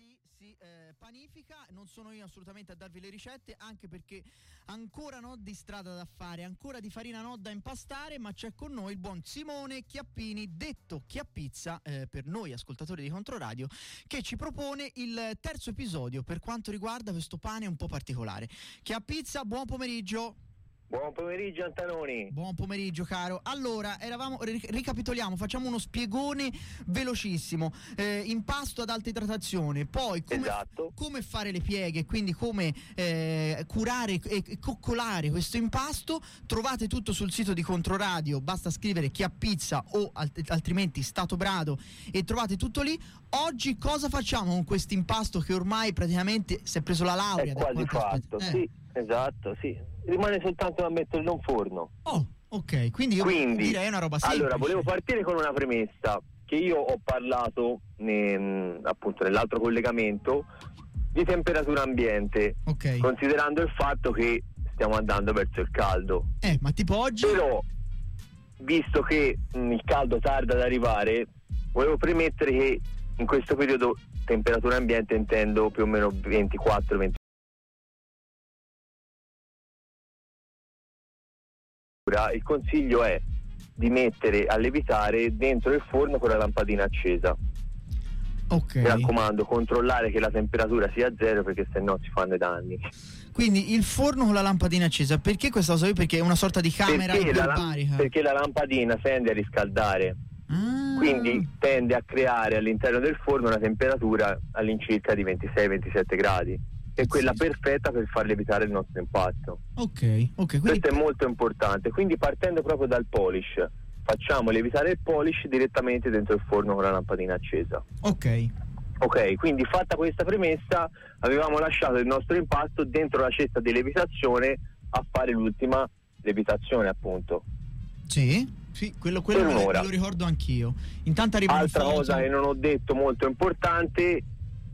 lunedì si eh, panifica, non sono io assolutamente a darvi le ricette, anche perché ancora no di strada da fare, ancora di farina no da impastare, ma c'è con noi il buon Simone Chiappini, detto Chiappizza eh, per noi ascoltatori di Controradio, che ci propone il terzo episodio per quanto riguarda questo pane un po' particolare. Chiappizza, buon pomeriggio. Buon pomeriggio Antanoni. Buon pomeriggio caro. Allora, eravamo, ri- ricapitoliamo, facciamo uno spiegone velocissimo. Eh, impasto ad alta idratazione, poi come, Esatto. come fare le pieghe, quindi come eh, curare e coccolare questo impasto. Trovate tutto sul sito di Controradio, basta scrivere chi ha pizza o alt- altrimenti Stato Brado e trovate tutto lì. Oggi cosa facciamo con questo impasto che ormai praticamente si è preso la laurea? È quasi fatto, eh. sì, esatto, sì. Rimane soltanto da metterlo in un forno. Oh, ok, quindi io Quindi, direi una roba semplice. allora, volevo partire con una premessa che io ho parlato ne- appunto nell'altro collegamento di temperatura ambiente, Ok. considerando il fatto che stiamo andando verso il caldo. Eh, ma tipo oggi Però, visto che mh, il caldo tarda ad arrivare, volevo premettere che in questo periodo temperatura ambiente intendo più o meno 24-25 il consiglio è di mettere a levitare dentro il forno con la lampadina accesa. Ok. Mi raccomando, controllare che la temperatura sia a zero perché sennò si fanno i danni. Quindi il forno con la lampadina accesa, perché questa cosa qui? Perché è una sorta di camera Perché la, iperbarica. perché la lampadina tende a riscaldare, Ah. quindi tende a creare all'interno del forno una temperatura all'incirca di 26-27 gradi. È quella Sì. perfetta per far lievitare il nostro impasto. Ok, ok, quindi Questo è molto importante. Quindi partendo proprio dal polish, facciamo lievitare il polish direttamente dentro il forno con la lampadina accesa. ok. Ok, quindi fatta questa premessa, avevamo lasciato il nostro impasto dentro la cesta di lievitazione a fare l'ultima lievitazione, appunto. Sì, sì, quello, quello me lo- ricordo anch'io. Intanto arriva Altra cosa che non ho detto molto importante,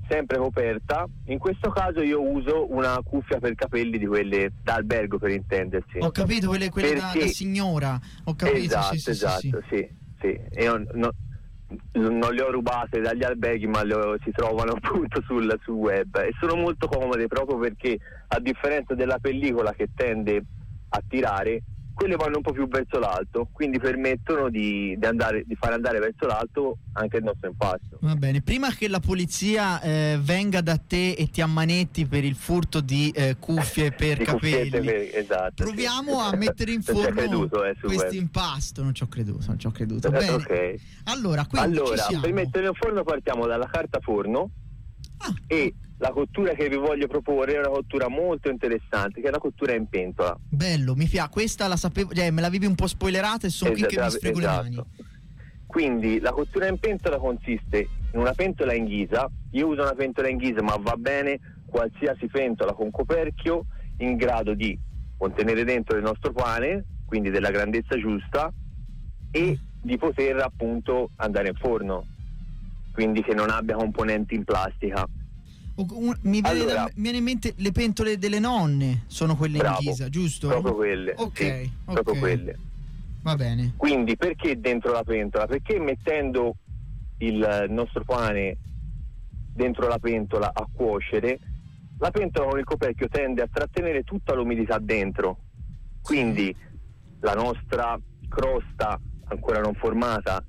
sempre coperta. In questo caso io uso una cuffia per capelli di quelle da albergo per intendersi. Ho capito quelle, quelle da, da signora. Ho capito, esatto, sì, esatto, sì. sì, sì. Io no- non le ho rubate dagli alberghi, ma le ho- si trovano appunto sul, sul web e sono molto comode proprio perché a differenza della pellicola che tende a tirare, quelle vanno un po' più verso l'alto, quindi permettono di, di andare, di fare andare verso l'alto anche il nostro impasto. Va bene, prima che la polizia eh, venga da te e ti ammanetti per il furto di eh, cuffie per Di capelli, per- esatto, proviamo sì. a mettere in forno creduto, eh, questo impasto. Non ci ho creduto, non ci ho creduto. Bene. Ok. Allora, Allora, ci siamo. per mettere in forno partiamo dalla carta forno Ah, e la cottura che vi voglio proporre è una cottura molto interessante, che è una cottura in pentola. bello, mi piace. Questa la sapevo, cioè, me l'avevi un po' spoilerata e sono qui che mi Esatto, sfrego le mani. esatto. Quindi la cottura in pentola consiste in una pentola in ghisa, io uso una pentola in ghisa ma va bene qualsiasi pentola con coperchio in grado di contenere dentro il nostro pane, quindi della grandezza giusta e di poter appunto andare in forno, quindi che non abbia componenti in plastica. Un- mi, viene Allora. da- mi viene in mente le pentole delle nonne, sono quelle Bravo, in ghisa, giusto? Proprio quelle. Ok, sì, ok. proprio quelle. Va bene. Quindi perché dentro la pentola? Perché mettendo il nostro pane dentro la pentola a cuocere, la pentola con il coperchio tende a trattenere tutta l'umidità dentro. Quindi la nostra crosta ancora non formata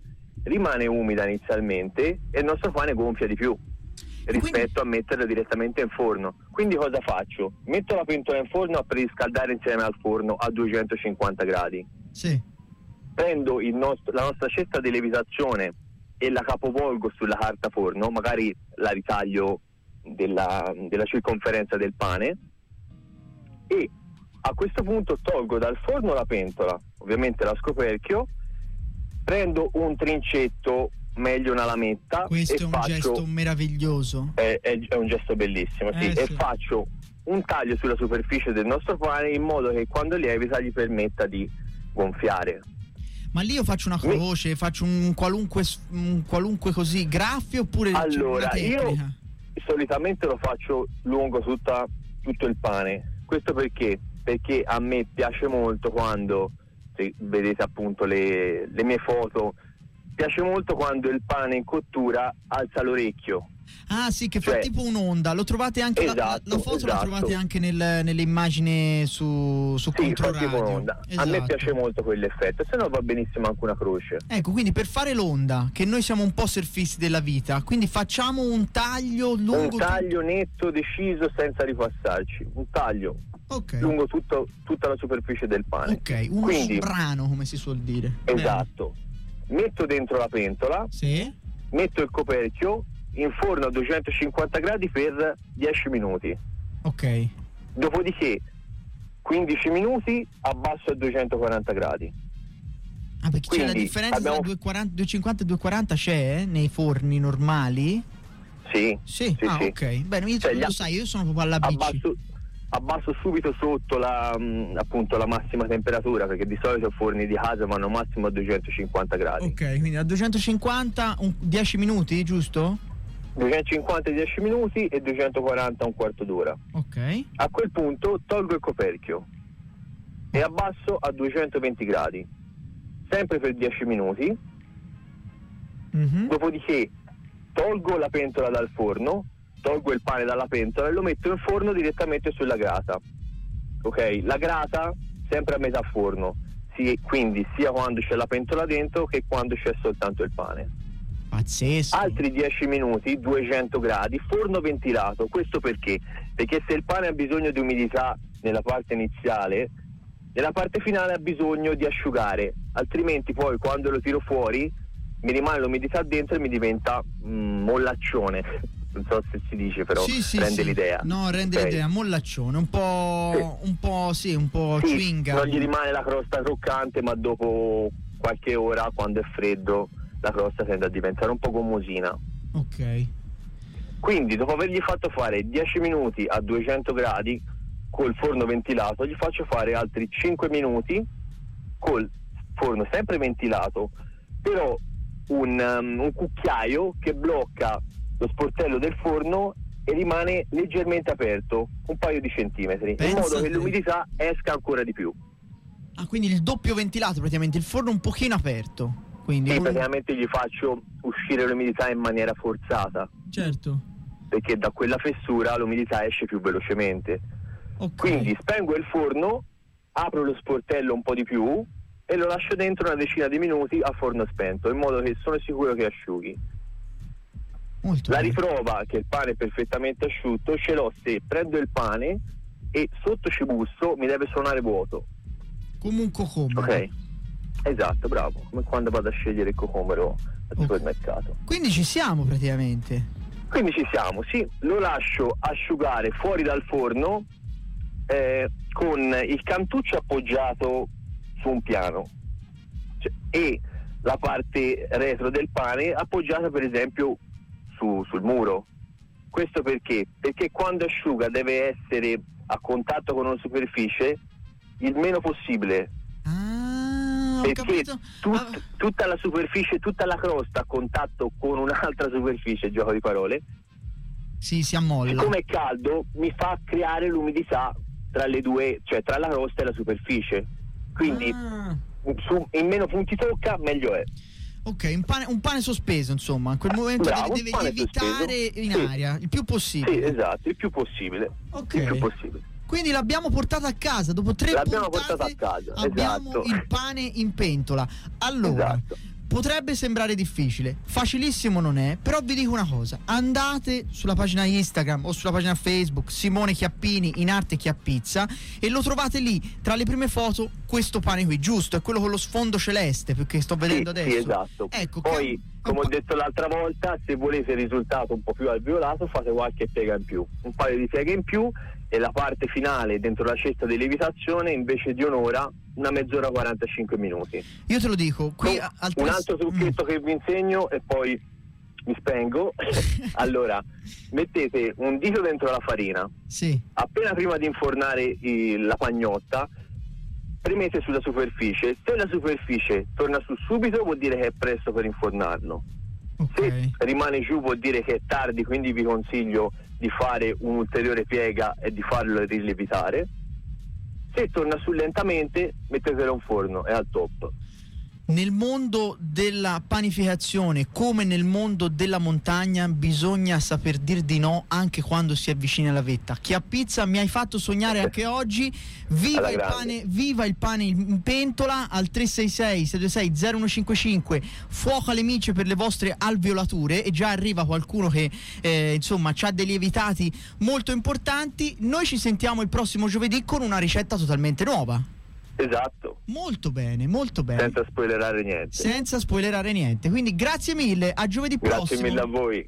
rimane umida inizialmente e il nostro pane gonfia di più rispetto quindi- a metterlo direttamente in forno. Quindi cosa faccio? Metto la pentola in forno a preriscaldare insieme al forno a 250 gradi Sì. prendo il nostro- la nostra cesta di lievitazione e la capovolgo sulla carta forno, magari la ritaglio della, della circonferenza del pane e a questo punto tolgo dal forno la pentola, ovviamente la scoperchio, prendo un trincetto, meglio una lametta Questo e è un faccio gesto meraviglioso. è, è- è un gesto bellissimo, sì, Eh, e sì. faccio un taglio sulla superficie del nostro pane in modo che quando lievita gli permetta di gonfiare. Ma lì io faccio una Mi- croce, faccio un qualunque, un qualunque così graffio oppure Allora, tecnica? Solitamente lo faccio lungo tutta- tutto il pane. Questo perché? Perché a me piace molto quando, se vedete appunto le, le mie foto, piace molto quando il pane in cottura alza l'orecchio. Ah sì, che fa Cioè- tipo un'onda. Lo trovate anche la- la, Esatto, la foto la esatto. trovate anche nel- nelle immagini su, su Sì, fa un'onda. A me Esatto. piace molto quell'effetto, se no va benissimo anche una croce. Ecco, quindi per fare l'onda, che noi siamo un po' surfisti della vita, quindi facciamo un taglio lungo. Un taglio netto, deciso, senza ripassarci. Un taglio Ok. lungo tutto- tutta la superficie del pane. Ok, uno Quindi- brano come si suol dire. Esatto. Metto dentro la pentola. Sì. metto il coperchio in forno a 250 gradi per 10 minuti. Ok. Dopodiché 15 minuti abbasso a 240 gradi. Ah, perché c'è la Quindi differenza abbiamo- tra 240 250 e 240 c'è eh, nei forni normali? Sì, Sì. ah, ok. Bene, io Cioè, lo sai, io sono proprio alla bici. abbasso, abbasso subito sotto la, mh, appunto, la massima temperatura perché di solito i forni di casa vanno massimo a 250 gradi. Ok, quindi a 250 un- 10 minuti, giusto? 250 10 minuti e 240 un quarto d'ora. Ok. A quel punto tolgo il coperchio e abbasso a 220 gradi, sempre per 10 minuti. Mhm. Dopodiché tolgo la pentola dal forno, tolgo il pane dalla pentola e lo metto in forno direttamente sulla grata. Ok? La grata sempre a metà forno, sì, quindi sia quando c'è la pentola dentro che quando c'è soltanto il pane. Pazzesco. Altri 10 minuti, 200 gradi, forno ventilato. Questo perché? Perché se il pane ha bisogno di umidità nella parte iniziale, nella parte finale ha bisogno di asciugare, altrimenti poi quando lo tiro fuori mi rimane l'umidità dentro e mi diventa mm, mollaccione. Non so se si dice, però Sì, sì, rende sì. l'idea. No, rende Ok. l'idea, mollaccione, un po', un po', sì, un po' Sì, chewing non gli rimane la crosta croccante, ma dopo qualche ora, quando è freddo, la crosta tende a diventare un po' gommosina. Ok. Quindi dopo avergli fatto fare 10 minuti a 200 gradi col forno ventilato, gli faccio fare altri 5 minuti col forno sempre ventilato, però un, um, un cucchiaio che blocca lo sportello del forno e rimane leggermente aperto, un paio di centimetri, Pensa in modo che l'umidità esca ancora di più. Ah, quindi il doppio ventilato praticamente, il forno un pochino aperto. Quindi un- praticamente gli faccio uscire l'umidità in maniera forzata, Certo. perché da quella fessura l'umidità esce più velocemente. Ok. Quindi spengo il forno, apro lo sportello un po' di più e lo lascio dentro una decina di minuti a forno spento, in modo che sono sicuro che asciughi. Molto La bene. riprova che il pane è perfettamente asciutto ce l'ho se prendo il pane e sotto ci busso mi deve suonare vuoto. Come un cocomero. Ok? Esatto, bravo, come quando vado a scegliere il cocomero al Ok. supermercato. Quindi ci siamo praticamente. Quindi ci siamo, sì, lo lascio asciugare fuori dal forno eh, con il cantuccio appoggiato su un piano Cioè, e la parte retro del pane appoggiata per esempio su- sul muro. Questo perché? Perché quando asciuga deve essere a contatto con una superficie il meno possibile, Ah, perché tut- Ah, tutta la superficie, tutta la crosta a contatto con un'altra superficie, gioco di parole, sì, si ammolla. siccome è caldo mi fa creare l'umidità tra le due, cioè tra la crosta e la superficie. Quindi Ah, su- in meno punti tocca, meglio è. Ok, un pane, un pane sospeso, insomma. In quel momento Bravo, deve, deve lievitare sospeso. in Sì. aria il più Sì, possibile. esatto, il più possibile. Ok. Il più possibile. Quindi l'abbiamo portata a casa dopo tre L'abbiamo puntate. portata a casa, Abbiamo esatto. il pane in pentola. Allora, Esatto. Potrebbe sembrare difficile, facilissimo non è, però vi dico una cosa, andate sulla pagina Instagram o sulla pagina Facebook Simone Chiappini in arte Chiappizza e lo trovate lì tra le prime foto questo pane qui, giusto? È quello con lo sfondo celeste perché sto vedendo Sì, adesso. sì, esatto. Ecco, Poi, che- come ho detto l'altra volta, se volete il risultato un po' più alveolato, fate qualche piega in più. Un paio di pieghe in più e la parte finale dentro la cesta di lievitazione invece di un'ora, una mezz'ora 45 minuti. Io te lo dico, qui a- al un altro trucchetto che vi insegno e poi mi spengo. allora, mettete un dito dentro la farina, Mm, sì. appena prima di infornare il- la pagnotta, premete sulla superficie. Se la superficie torna su subito vuol dire che è presto per infornarlo. Ok. Se rimane giù vuol dire che è tardi, quindi vi consiglio di fare un'ulteriore piega e di farlo rilevitare. Se torna su lentamente, mettetelo in forno, è al top. Nel mondo della panificazione, come nel mondo della montagna, bisogna saper dir di no anche quando si è vicini alla vetta. Chi ha pizza mi hai fatto sognare anche oggi. Viva il, pane, viva il pane in pentola al 366 626 0155. Fuoco alle micie per le vostre alveolature. E già arriva qualcuno che eh, insomma ha dei lievitati molto importanti. Noi ci sentiamo il prossimo giovedì con una ricetta totalmente nuova. Esatto, Molto bene, molto bene. senza spoilerare niente. Senza spoilerare niente. Quindi grazie mille, a giovedì Grazie prossimo. mille a voi.